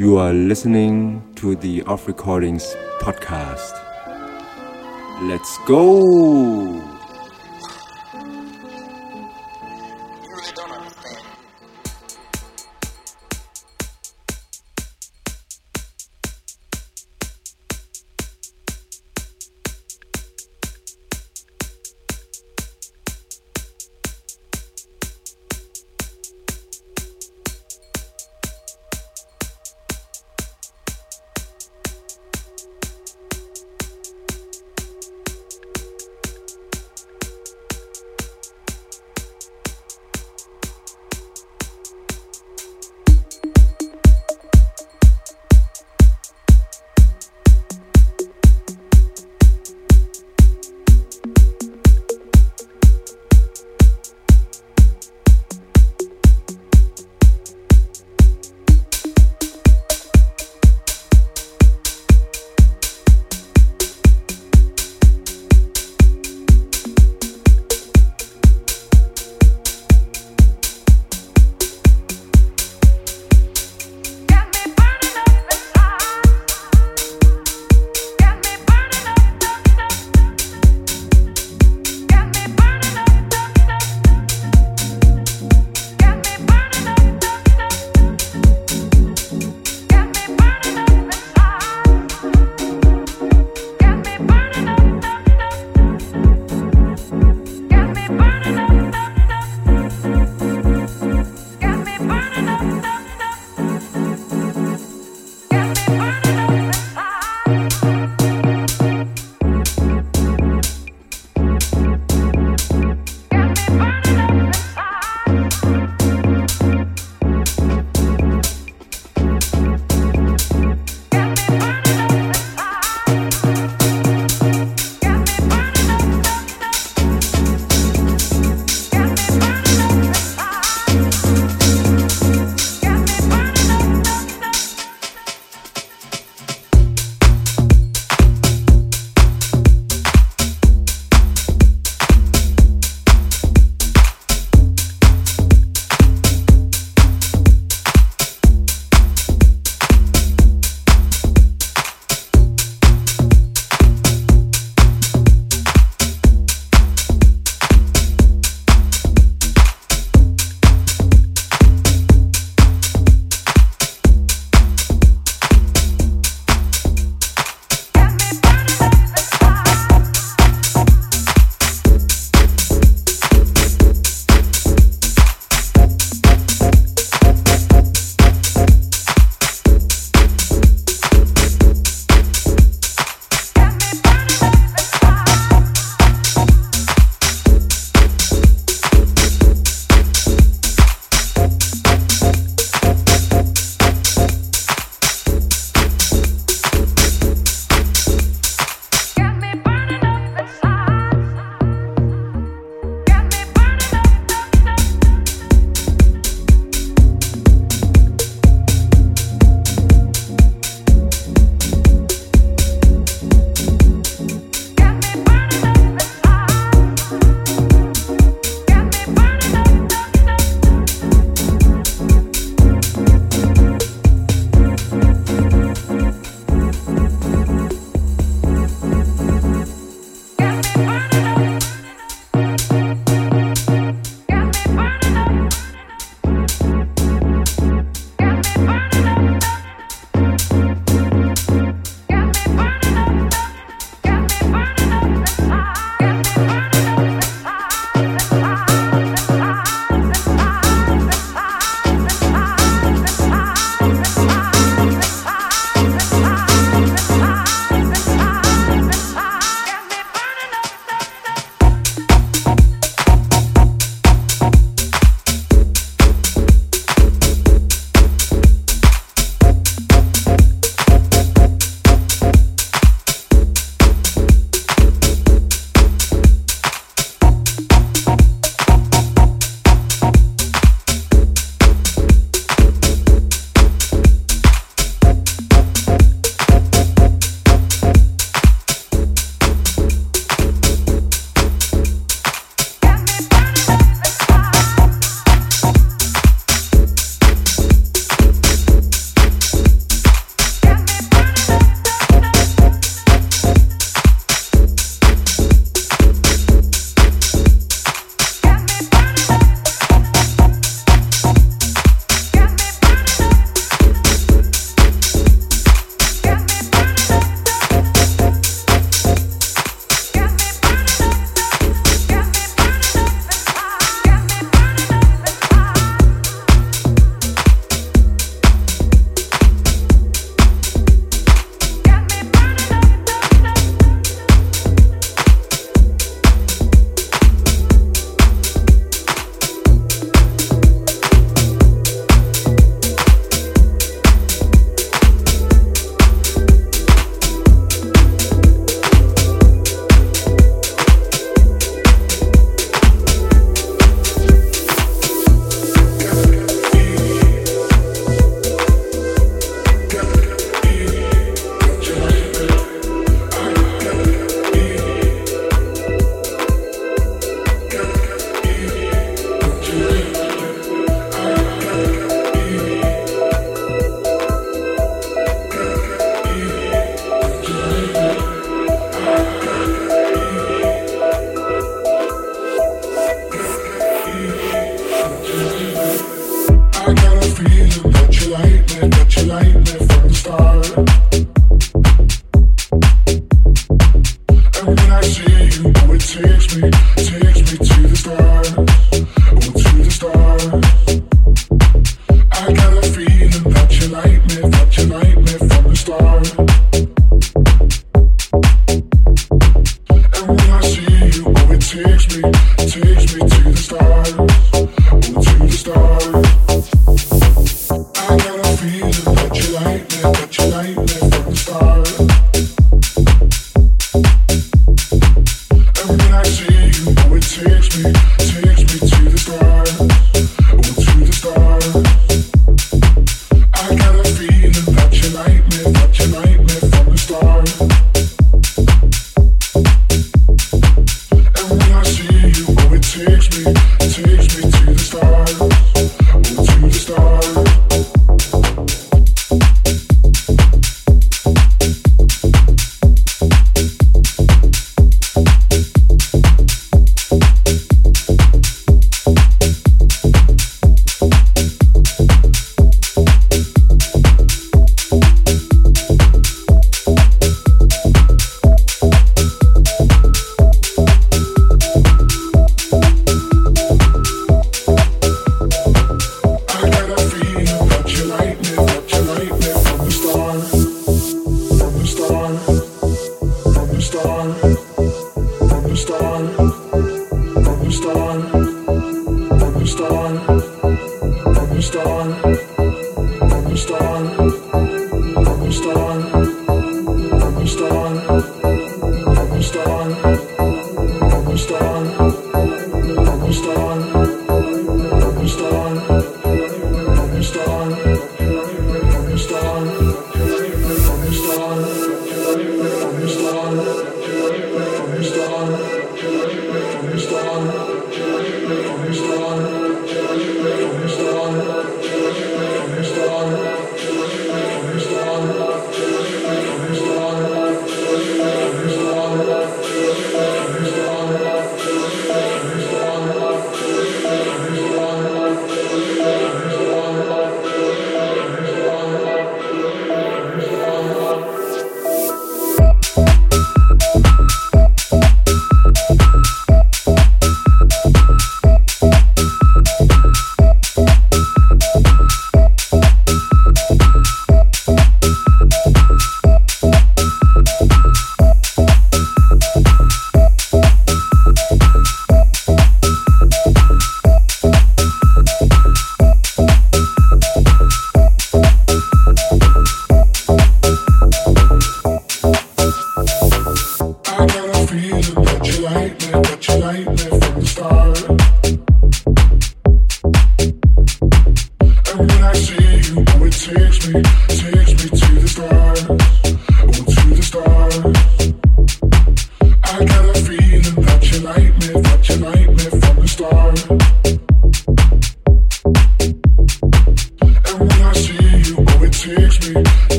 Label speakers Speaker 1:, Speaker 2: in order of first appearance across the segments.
Speaker 1: You are listening to the Off Recordings podcast. Let's go!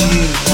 Speaker 2: you.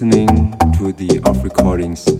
Speaker 3: Listening to the Off Recordings